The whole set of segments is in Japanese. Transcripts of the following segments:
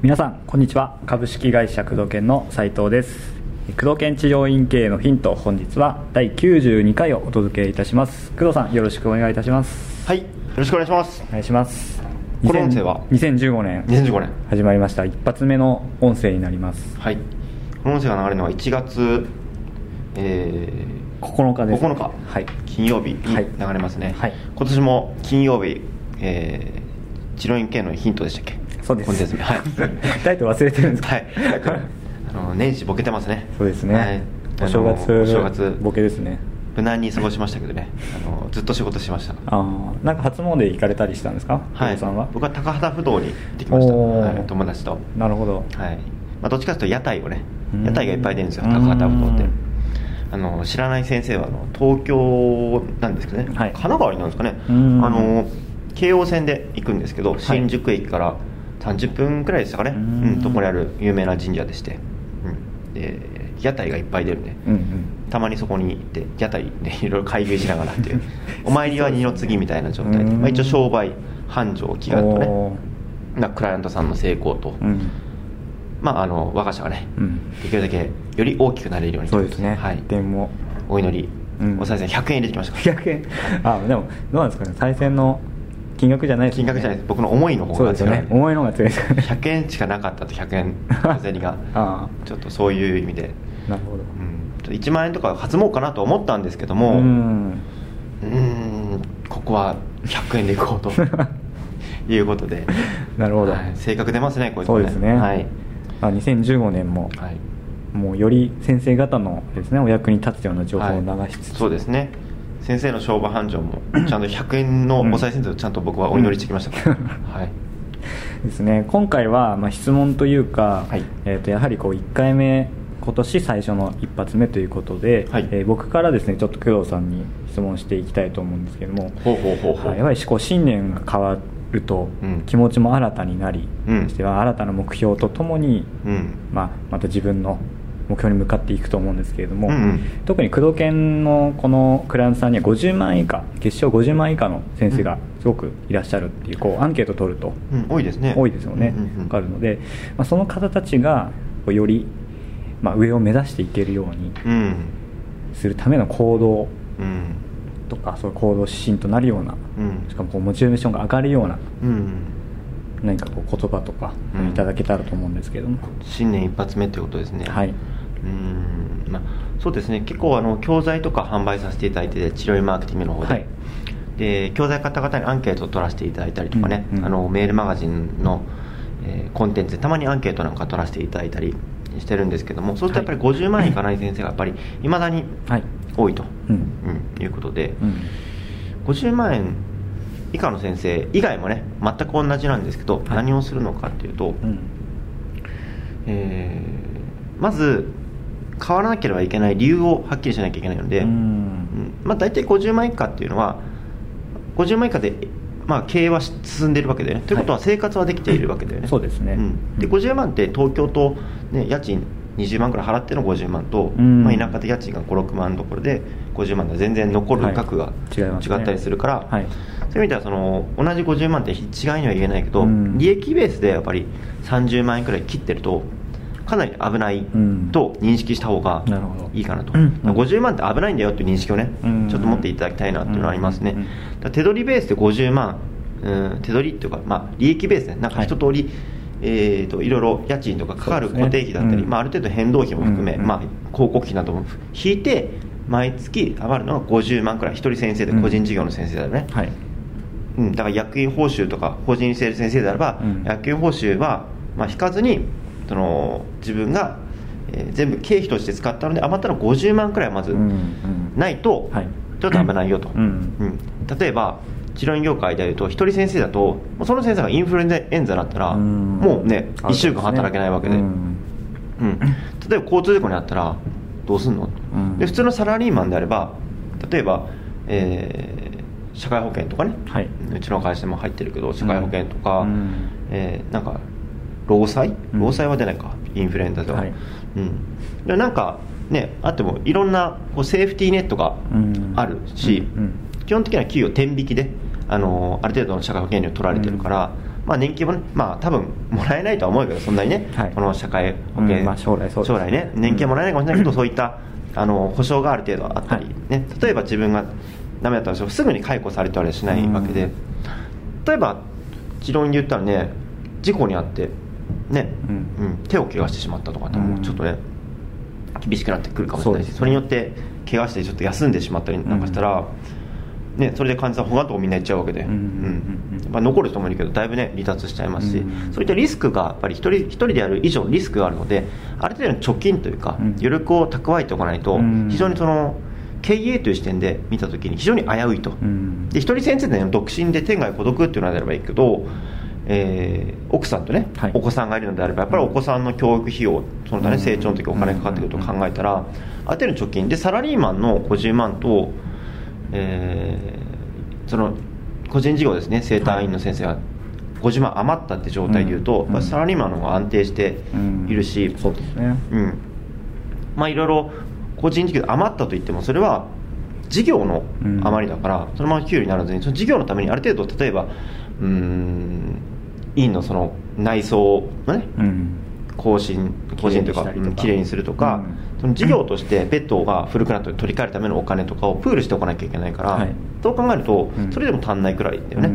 皆さんこんにちは。株式会社工藤研の斉藤です。工藤研治療院経営のヒント本日は第92回をお届けいたします。工藤さんよろしくお願いいたします。はいよろしくお願いします。お願いします。この音声は？2015年。2015年。始まりました。一発目の音声になります。はい。この音声が流れるのは1月、えー、9日です。9日、はい、金曜日に流れますね、はい、今年も金曜日、えー、治療院系のヒントでしたっけ？そうです。本日はい。タイトル忘れてるんです。かはい。あの年始ボケてますね。そうですね、はい、お正月お正月。ボケですね。無難に過ごしましたけどね。あのずっと仕事しました。ああなんか初詣行かれたりしたんですか？はい。さんは？僕は高畑不動に行ってきました、はい、友達と。なるほど。はい。まあ、どっちかというと屋台をね屋台がいっぱい出るんですよ。高畑不動ってあの知らない先生はあの東京なんですけどね、はい、神奈川になんですかね。あの京王線で行くんですけど新宿駅から30分くらいでしたかね、うん、とこにある有名な神社でして、うん、で屋台がいっぱい出るんで、うんうん、たまにそこに行って屋台で いろいろ会議しながらっていう。お参りは二の次みたいな状態で、まあ、一応商売繁盛祈願とね。なクライアントさんの成功と、うん、まああの我が社がね、うん、できるだけより大きくなれるようにそうですね。はい。でもお祈り、うん、お賽銭100円入れてきました100円あでもどうなんですかね。賽銭の金額じゃないですね。金額じゃないです。僕の思いの方が強い、ね、思いの方が強いですね。100円しかなかったと100円小銭が。ちょっとそういう意味で。なるほど、うん、1万円とか弾もうかなと思ったんですけどもうん。ここは100円でいこうと いうことで。なるほど、はい、性格出ますねこういうそうですね。はいあ2015年も、はい、もうより先生方のですねお役に立つような情報を流しつつ、はい、そうですね。先生の商売繁盛もちゃんと100円のお賽銭をちゃんと僕はお祈りしてきました。から、うん、はい。ですね。今回はまあ質問というか、はい、えー、とやはりこう1回目今年最初の一発目ということで、はい、えー、僕からですねちょっと工藤さんに質問していきたいと思うんですけどもやはりこう信念が変わると気持ちも新たになり、うん、そしては新たな目標とともに、うん、まあ、また自分の目標に向かっていくと思うんですけれども、うんうん、特に工藤研のこのクライアントさんには50万以下月賞50万以下の先生がすごくいらっしゃるっていうこうアンケート取ると、うん、多いですね。多いですよね、うんうんうん、分かるので、まあ、その方たちがより、まあ、上を目指していけるようにするための行動、うんとかそういう行動指針となるような、うん、しかもこうモチベーションが上がるような、うん、何かこう言葉とかいただけたらと思うんですけども、新年一発目ということですね。はい。うん。まあそうですね。結構あの教材とか販売させていただいて治療院マーケティングの方で、はい、で教材方々にアンケートを取らせていただいたりとかね、うんうん、あのメールマガジンの、えー、コンテンツでたまにアンケートなんか取らせていただいたりしてるんですけどもそうするとやっぱり50万円いかない先生がやっぱりいまだに多いと、うん。うん、いうことで、うん、50万円以下の先生以外もね全く同じなんですけど、はい、何をするのかっていうと、うん、えー、まず変わらなければいけない理由をはっきりしなきゃいけないので、うん、まあ、大体50万以下っていうのは50万以下で、まあ、経営は進んでいるわけでね。ということは生活はできているわけだよね、そうですね、うん、で50万って東京と、ね、家賃20万くらい払っての50万と、まあ、田舎で家賃が56万どころで50万で全然残る額が違ったりするから、はい。ねはい、そういう意味ではその同じ50万って一概には言えないけど、利益ベースでやっぱり30万円くらい切ってるとかなり危ないと認識した方がいいかなと、うん、50万って危ないんだよっていう認識をね、ちょっと持っていただきたいなっていうのはありますね、手取りベースで50万、うん、手取りっていうか、まあ、利益ベースでなんか一通り、はいえーと、いろいろ家賃とかかかる固定費だったり、ねうん、まあ、ある程度変動費も含め、うんうん、まあ、広告費なども引いて毎月余るのが50万くらい一人先生で個人事業の先生だよね、うん、はい。うん、だから役員報酬とか法人にしている先生であれば、うん、役員報酬は、まあ、引かずにその自分が、えー、全部経費として使ったので余ったの50万くらいはまずないと、ちょっと危ないよと、うん、例えば治療院業界でいうと一人先生だとその先生がインフルエンザだったらもうね1週間働けないわけで、うん、うん、例えば交通事故にあったらどうすんの、うん、で普通のサラリーマンであれば例えば、えー、社会保険とかね、はい、うちの会社でも入ってるけど社会保険とか、うん、えー、なんか労災？労災は出ないか、インフルエンザでは、はい、うん、でなんかねあってもいろんなこうセーフティーネットがあるし、うん。基本的には給与天引きであのある程度の社会保険料取られてるから、まあ、年金もね、まあ、多分もらえないとは思うけどそんなにね、はい、この社会保険、まあ、将来将来ね年金はもらえないかもしれないけど、そういったあの保証がある程度あったり、ね、例えば自分がダメだったらすぐに解雇されたりしないわけで、例えば持論に言ったらね事故に遭ってね、うん、手を怪我してしまったとかってもうちょっとね、厳しくなってくるかもしれないしそ,、れによって怪我してちょっと休んでしまったりなんかしたら、ね、それで患者さん他のとこみんな行っちゃうわけで、うんまあ、残る人もいるけどだいぶね離脱しちゃいますし、そういったリスクがやっぱり一人一人でやる以上リスクがあるのである程度の貯金というか、余力を蓄えておかないと、非常にその経営という視点で見た時に非常に危ういと、で一人先生で、ね、独身で天涯孤独っていうのであればいいけどえー、奥さんとね、はい、お子さんがいるのであればやっぱりお子さんの教育費用その他ね成長の時お金かかってくると考えたらある程度貯金でサラリーマンの50万とえー、その個人事業ですね。整体院の先生が50万余ったって状態でいうと、うん、サラリーマンの方が安定しているし、うん、そうですね、うん、まあいろいろ個人事業で余ったといってもそれは事業の余りだから、そのまま給与にならずにその事業のためにある程度例えばうん院のその内装のね、更新更新というかきれいにするとか、その事業としてベッドが古くなって取り替えるためのお金とかをプールしておかなきゃいけないから、はい、そう考えるとそれでも足んないくらいだよね、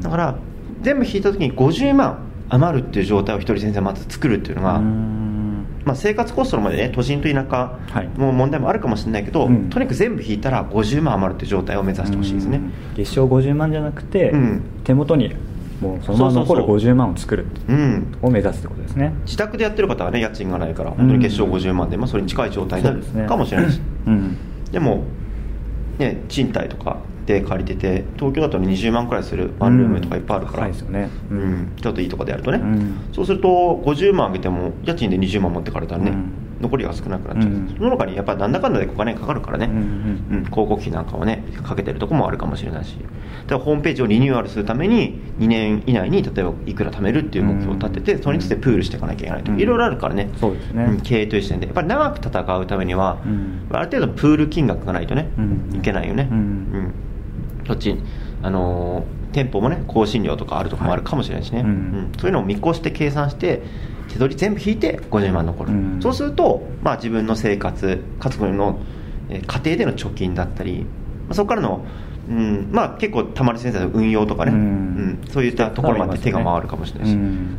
だから全部引いた時に50万余るっていう状態を一人先生まず作るっていうのが、まあ、生活コストのまでね都心と田舎の問題もあるかもしれないけど、はい、とにかく全部引いたら50万余るっていう状態を目指してほしいですね。月賞50万じゃなくて、うん、手元にもうそのまま残る50万を作るを目指すってことですね、自宅でやってる方はね家賃がないから本当に月賞50万で、まあ、それに近い状態になるかもしれないし、うん、でも、ね、賃貸とかで借りてて東京だと20万くらいするワンルームとかいっぱいあるから、うん、ね。うん、ちょっといいとこでやるとね、うん、そうすると50万あげても家賃で20万持ってかれたらね、残りが少なくなっちゃう、うん、その他にやっぱなんだかんだでお金かかるからね、うん、うん、広告費なんかをねかけてるとこもあるかもしれないし。だからホームページをリニューアルするために2年以内に例えばいくら貯めるっていう目標を立てて、それについてプールしていかなきゃいけないと。か、いろいろあるからね。そうですね、経営という視点で。やっぱり長く戦うためには、ある程度プール金額がないとね、いけないよね、うん。そっちあのー、店舗もね更新料とかあるとこもあるかもしれないしね、はい、うん、そういうのを見越して計算して手取り全部引いて50万残る、うん、そうすると、まあ、自分の生活家族の家庭での貯金だったりそこからの、うんまあ、結構たまり先生の運用とかね、うん、うん、そういったところまで手が回るかもしれないし、うん、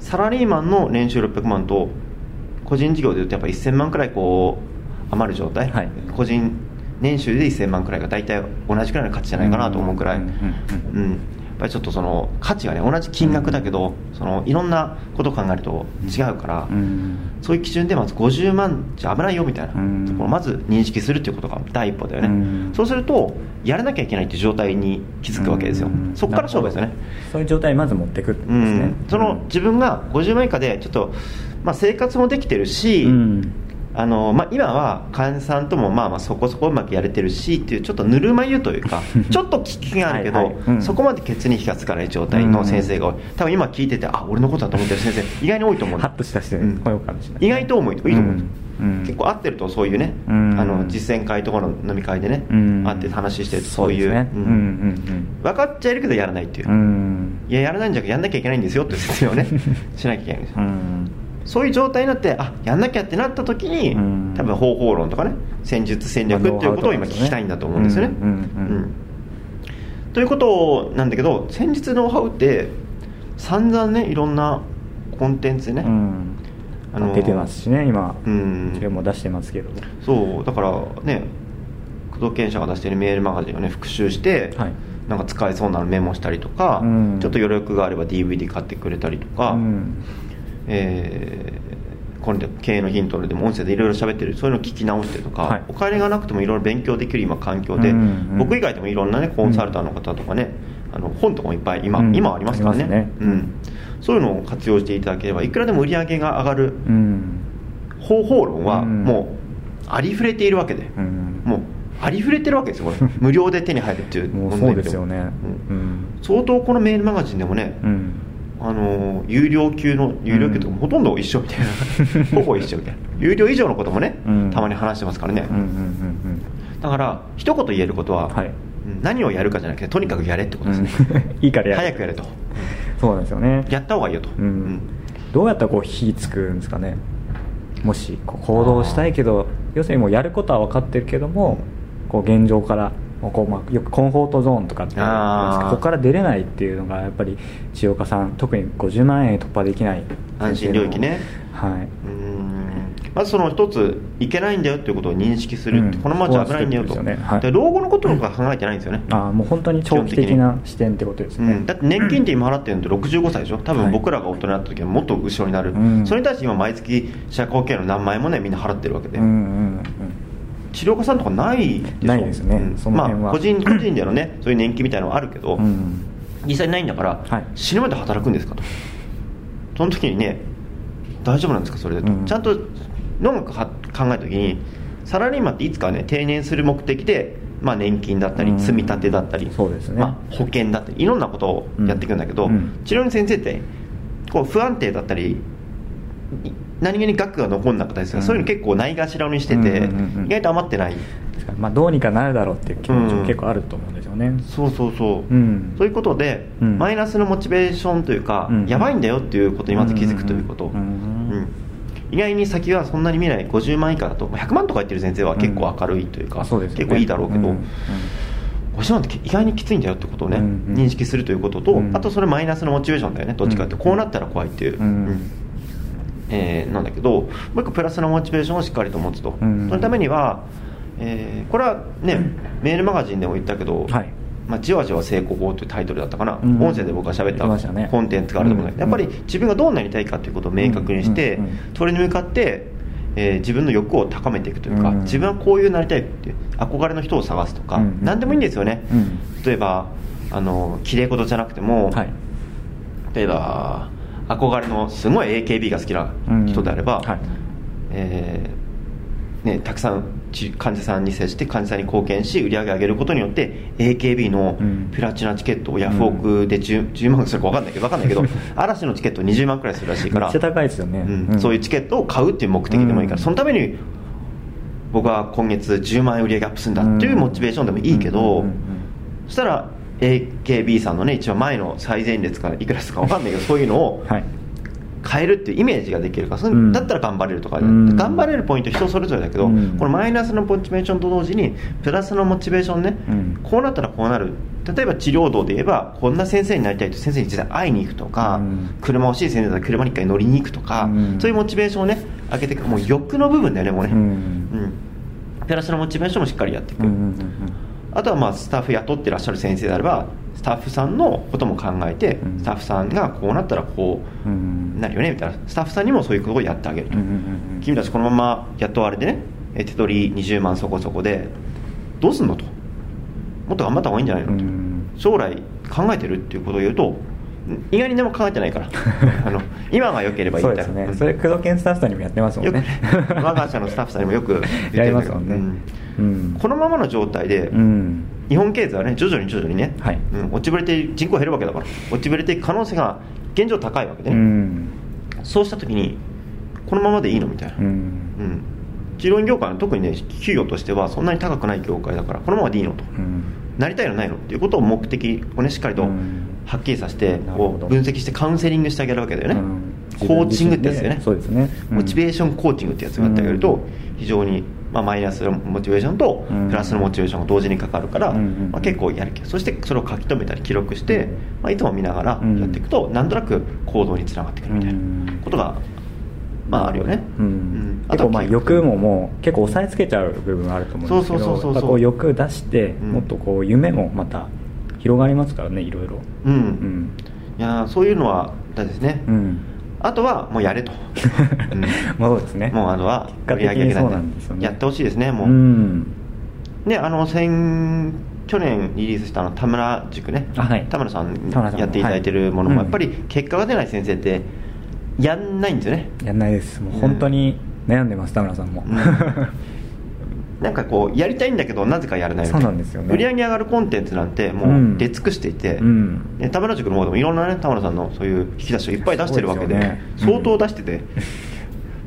サラリーマンの年収600万と個人事業でいうとやっぱ1000万くらいこう余る状態、はい、個人年収で1000万くらいが大体同じくらいの価値じゃないかなと思うくらい、うんぱりちょっとその価値がね同じ金額だけど、そのいろんなことを考えると違うから、そういう基準でまず50万じゃ危ないよみたいなところをまず認識するっていうことが第一歩だよね、そうするとやらなきゃいけないっていう状態に気づくわけですよ、そこから勝負ですよね。そういう状態にまず持っていくんですね、その自分が50万以下でちょっと、まあ、生活もできてるし、あのまあ、今は患者さんともまあまあそこそこうまくやれてるしっていうちょっとぬるま湯というか ちょっと危機があるけどはい、うん、そこまで血に火がつかない状態の先生が多い多分今聞いててあ俺のことだと思ってる先生意外に多いと思うハッとした人、うん、意外と重いいいと思う、うん、結構合ってるとそういうね、あの実践会とかの飲み会でね、会って話してるとそういう、分かっちゃいるけどやらないっていう、いややらないんじゃなくてやんなきゃいけないんですよって説明をね しなきゃいけないんですよ、そういう状態になってあやんなきゃってなった時に、多分方法論とかね戦術戦略っていうことを今聞きたいんだと思うんですよね。ということなんだけど戦術ノウハウって散々ねいろんなコンテンツでね、うん、あの出てますしね今、うん、自分も出してますけど。そう。だからね工藤研社が出してるメールマガジンをね復習して、はい、なんか使えそうなのメモしたりとか、うん、ちょっと余力があれば DVD 買ってくれたりとか、うん、えー、これで経営のヒントでも音声でいろいろ喋ってるそういうのを聞き直してとか、はい、お金がなくてもいろいろ勉強できる今環境で、うんうん、僕以外でもいろんなねコンサルタントの方とかね、あの本とかもいっぱい今,、今ありますからねね、うん、そういうのを活用していただければいくらでも売り上げが上がる方法論はもうありふれているわけで、もうありふれてるわけですよこれ。無料で手に入るっていう問題そうですよね、うん、相当このメールマガジンでもね、うんあの有料級の有料級とかほとんど一緒みたいな、ほぼ一緒みたいな。有料以上のこともね、たまに話してますからね、だから一言言えることは、はい、何をやるかじゃなくてとにかくやれってことですね、いいからや早くやれと。そうなんですよね。やった方がいいよと、どうやったらこう火つくんですかね。もしこう行動したいけど要するにもうやることは分かってるけどもこう現状からこう、まあ、よくコンフォートゾーンとかって言うんですけどここから出れないっていうのがやっぱり千岡さん特に50万円突破できない。安心領域ね。はい。まずその一ついけないんだよっていうことを認識する、うん、このままじゃ危ないんだよと、ね。はい、で老後のこととか考えてないんですよね、ああもう本当に長期的な視点ってことですね、うん、だって年金って今払ってるのって65歳でしょ？多分僕らが大人になった時はもっと後ろになる、はい、それに対して今毎月社会保険の何万円もねみんな払ってるわけで、うんうんうん治療家さんとかないないですね、うん、まあ個人 個人でのねそういう年金みたいなのはあるけど、うん、実際ないんだから、はい、死ぬまで働くんですかと。その時にね大丈夫なんですか？それでと、うん、ちゃんと農学考えた時にサラリーマンっていつかね定年する目的で、まあ、年金だったり積み立てだったり、そうですね。まあ、保険だったりいろんなことをやっていくんだけど、治療院先生ってこう不安定だったり何気に額が残んなかったりする、うん、そういうの結構ないがしろにしてて、意外と余ってない。まあ、どうにかなるだろうっていう気持ちも結構あると思うんですよね、うん、そうそうそう、うん、そういうことで、マイナスのモチベーションというか、やばいんだよっていうことにまず気づくということ、意外に先はそんなに見ない。50万以下だと100万とか言ってる先生は結構明るいというか、うね、結構いいだろうけど、50万って意外にきついんだよってことをね、認識するということと、あとそれマイナスのモチベーションだよね。どっちかってこうなったら怖いっていう、えー、なんだけどもう一個プラスのモチベーションをしっかりと持つと、そのためには、えー、これはねメールマガジンでも言ったけど、はい。まあ、じわじわ成功法というタイトルだったかな、うん、音声で僕が喋ったコンテンツがあると思うんだけど、やっぱり自分がどうなりたいかということを明確にして、それに向かって、えー、自分の欲を高めていくというか、自分はこういうなりたいっていう憧れの人を探すとか、何でもいいんですよね、例えばあの綺麗事じゃなくても、はい、例えば憧れのすごい AKB が好きな人であれば、はい、えー、ね、たくさん患者さんに接して患者さんに貢献し売り上げ上げることによって AKB のプラチナチケットをヤフオクで 10, 10万するか分かんないけど分かんないけど 嵐のチケット20万くらいするらしいからめっちゃ高いですよね、うん、そういうチケットを買うっていう目的でもいいから、そのために僕は今月10万円売り上げアップするんだっていうモチベーションでもいいけど、そしたら AKB さんのね一番前の最前列からいくらすか分かんないけどそういうのを変えるっていうイメージができるから、うん、だったら頑張れるとか、うん、頑張れるポイント人それぞれだけど、うん、このマイナスのモチベーションと同時にプラスのモチベーションね、こうなったらこうなる。例えば治療道で言えばこんな先生になりたいと先生に実際会いに行くとか、車欲しい先生だったら車に一回乗りに行くとか、そういうモチベーションをね上げていく。もう欲の部分だよねもうね、うん。プラスのモチベーションもしっかりやっていく、あとはまあスタッフ雇ってらっしゃる先生であればスタッフさんのことも考えて、スタッフさんがこうなったらこうなるよねみたいな。スタッフさんにもそういうことをやってあげる。と、君たちこのまま雇われてね手取り20万そこそこでどうすんのと。もっと頑張った方がいいんじゃないのと、将来考えてるっていうことを言うと意外に何も考えてないから。あの今が良ければいいみたいなそうですね。それ工藤研スタッフさんにもやってますもんね。我が社のスタッフさんにもよく やりますもんね、うん、このままの状態で、日本経済はね徐々に徐々にね、はい。うん、落ちぶれて人口減るわけだから落ちぶれていく可能性が現状高いわけで、ね、そうした時にこのままでいいのみたいな、うん。治療院業界の特にね給与としてはそんなに高くない業界だからこのままでいいのと、なりたいのないのっていうことを目的をねしっかりとはっきりさせてこう分析してカウンセリングしてあげるわけだよね、コーチングってやつだよね。そうですね、モチベーションコーチングってやつをやってあげると非常に、まあ、マイナスのモチベーションとプラスのモチベーションが同時にかかるから、まあ、結構やる気そしてそれを書き留めたり記録して、まあ、いつも見ながらやっていくと、なんとなく行動につながってくるみたいなことがまああるよね、うん、あとまあ欲ももう結構押さえつけちゃう部分あると思うんですけどそうこう欲出して、もっとこう夢もまた広がりますからねいろいろ。うん、うん、いやそういうのは大ですね、うん、あとはもうやれと、うん、そうですね。もうあとは売り上げ上げないやってほしいですねもう、うん、であの先去年リリースしたの田村塾ね、はい、田村さんやっていただいてるものも、やっぱり結果が出ない先生ってやんないんですよね。やんないです。もう本当に悩んでます、田村さんも、なんかこうやりたいんだけどなぜかやらないみたいなそうなんですよ、ね、売り上げ上がるコンテンツなんてもう出尽くしていて、うん、ね、田村塾の方でもいろんなね田村さんのそういう引き出しをいっぱい出してるわけで、ね、相当出してて、うん、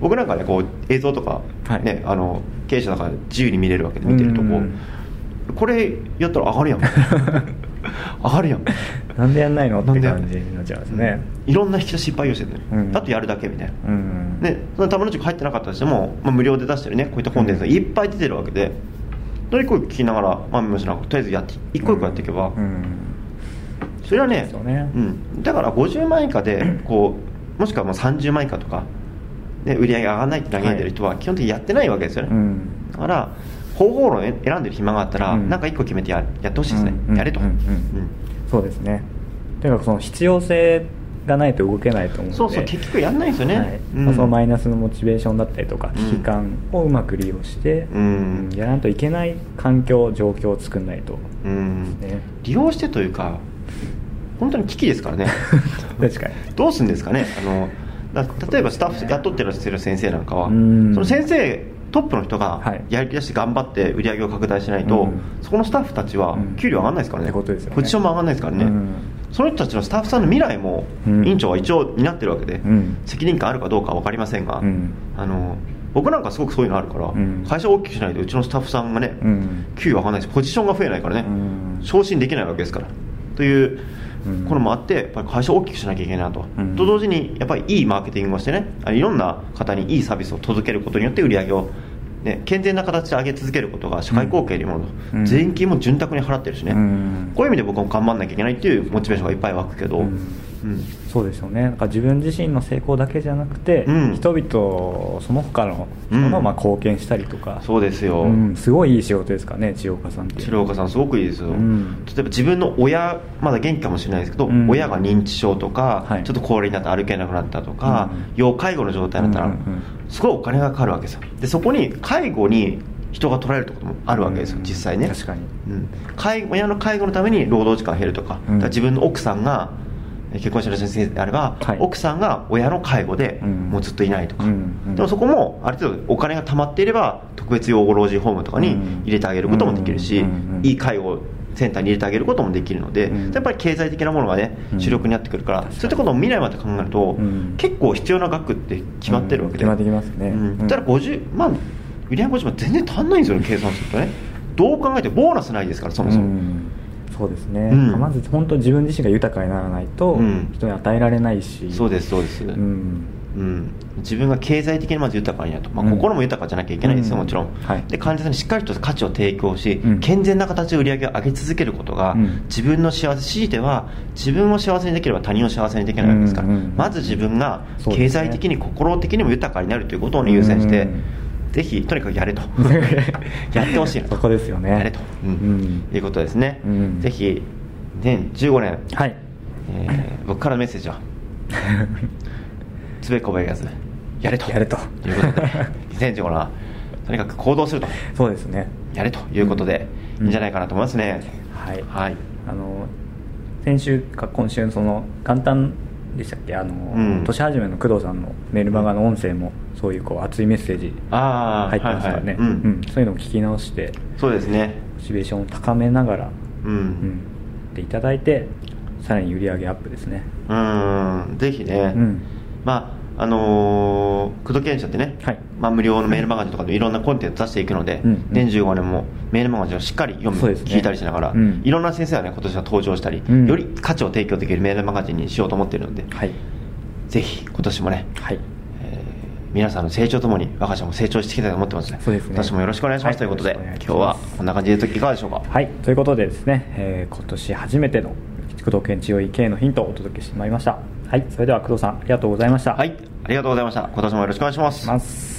僕なんかねこう映像とかね、はい、あの経営者だから自由に見れるわけで見てるとこ。う、これやったら上がるやん。上がるやん。なんでやんないの？って感じになっちゃいますね、うん、いろんな人失敗をしてるね、うん、だとやるだけみたいな、うん、でその玉の塾入ってなかったとしても、まあ、無料で出してるねこういったコンテンツがいっぱい出てるわけで、とにかく聞きながらまあしなとりあえずやって一個一個やっていけば、それはね、ね、うん、だから50万以下でこうもしくはもう30万以下とかで売り上げ上がらないって嘆いてる人は基本的にやってないわけですよね、だから方法論選んでる暇があったら、うん、なんか一個決めてややってほしいですね、うん、やれと、そうですね。とにかくその必要性がないと動けないと思うので。そうそう結局やんないですよね、はい。まあ、そのマイナスのモチベーションだったりとか危機感をうまく利用して、うん。やらんといけない環境状況を作んないと、うん。ね、利用してというか本当に危機ですからね。確かに。どうするんですかね。あの例えばスタッフ雇ってらっしゃる先生なんかはその先生トップの人がやりだして頑張って売り上げを拡大しないと、そこのスタッフたちは給料上がらないですからね,、ポジションも上がらないですからね、その人たちのスタッフさんの未来も委員長は一応担ってるわけで、責任感あるかどうかは分かりませんが、あの僕なんかすごくそういうのあるから、会社を大きくしないとうちのスタッフさんがね、給与上がらないしポジションが増えないからね、昇進できないわけですから。というこれもあってやっぱり会社を大きくしなきゃいけないなと、うん、と同時にやっぱりいいマーケティングをしてねいろんな方にいいサービスを届けることによって売り上げをね、健全な形で上げ続けることが社会貢献にもの、うん、税金も潤沢に払ってるしね、うん、こういう意味で僕も頑張んなきゃいけないっていうモチベーションがいっぱい湧くけど、うん。うん、そうですよね。なんか自分自身の成功だけじゃなくて、うん、人々その他の人のまあ貢献したりとか、そうですよ、すごいいい仕事ですかね千代岡さんって千代岡さんすごくいいですよ、例えば自分の親まだ元気かもしれないですけど、親が認知症とか、はい、ちょっと高齢になって歩けなくなったとか、要介護の状態になったら、すごいお金がかかるわけですよ。でそこに介護に人が取られるってこともあるわけですよ、実際ね。確かに、うん、介親の介護のために労働時間減るとか,、か自分の奥さんが結婚してる先生であれば、はい、奥さんが親の介護でもうずっといないとか、うんうん、でもそこもある程度お金が貯まっていれば特別養護老人ホームとかに入れてあげることもできるし、いい介護センターに入れてあげることもできるので、うん、やっぱり経済的なものがね主力になってくるから、うん、そういったことを未来まで考えると、うん、結構必要な額って決まってるわけで、決まってきますね、うん、だから50万売り上げ50万全然足んないんですよね計算するとね。どう考えてボーナスないですからそもそも、そうですね、うん、まず本当自分自身が豊かにならないと人に与えられないし、そうですそうです、うんうん、自分が経済的にまず豊かになると、まあ、心も豊かじゃなきゃいけないですよ、もちろん、はい、で患者さんにしっかりと価値を提供し、健全な形で売り上げを上げ続けることが、自分の幸せ強いては自分を幸せにできれば他人を幸せにできないわけですから、まず自分が経済的に心的にも豊かになるということを優先して、ぜひとにかくやれと。やってほしいなと。そこですよね。やれと、うん、いうことですね、ぜひ2015年、はい。えー、僕からのメッセージは つべこべ言わずやれと。やれと。いうことで 2015年はとにかく行動すると。そうですね。やれと。いうことで、いいんじゃないかなと思いますね、はい、はい、あの先週か今週その元旦でしたっけ？あの、うん、年始めの工藤さんのメルマガの音声もそういうこう熱いメッセージ入ってますからね、はいはい、うん、そういうのを聞き直してそうですね。モチベーションを高めながら、うん。うん、でいただいてさらに売り上げアップですね。うん。ぜひね、うん、まああのー、工藤研社ってね、はい。まあ、無料のメールマガジンとかでいろんなコンテンツ出していくので、うん。うん、年15年もメールマガジンをしっかり読む、ね、聞いたりしながら、うん、いろんな先生がね今年は登場したり、うん、より価値を提供できるメールマガジンにしようと思っているので、はい、ぜひ今年もね、はい。えー、皆さんの成長ともに我が社も成長していきたいと思ってますね。そうですね。今年もよろしくお願いします、はい、ということで今日はこんな感じでいかがでしょうか？はい。ということでですね、えー、今年初めての工藤研治療医経営のヒントをお届けしてまいりましたはいそれでは工藤さんありがとうございました。はいありがとうございました。今年もよろしくお願いします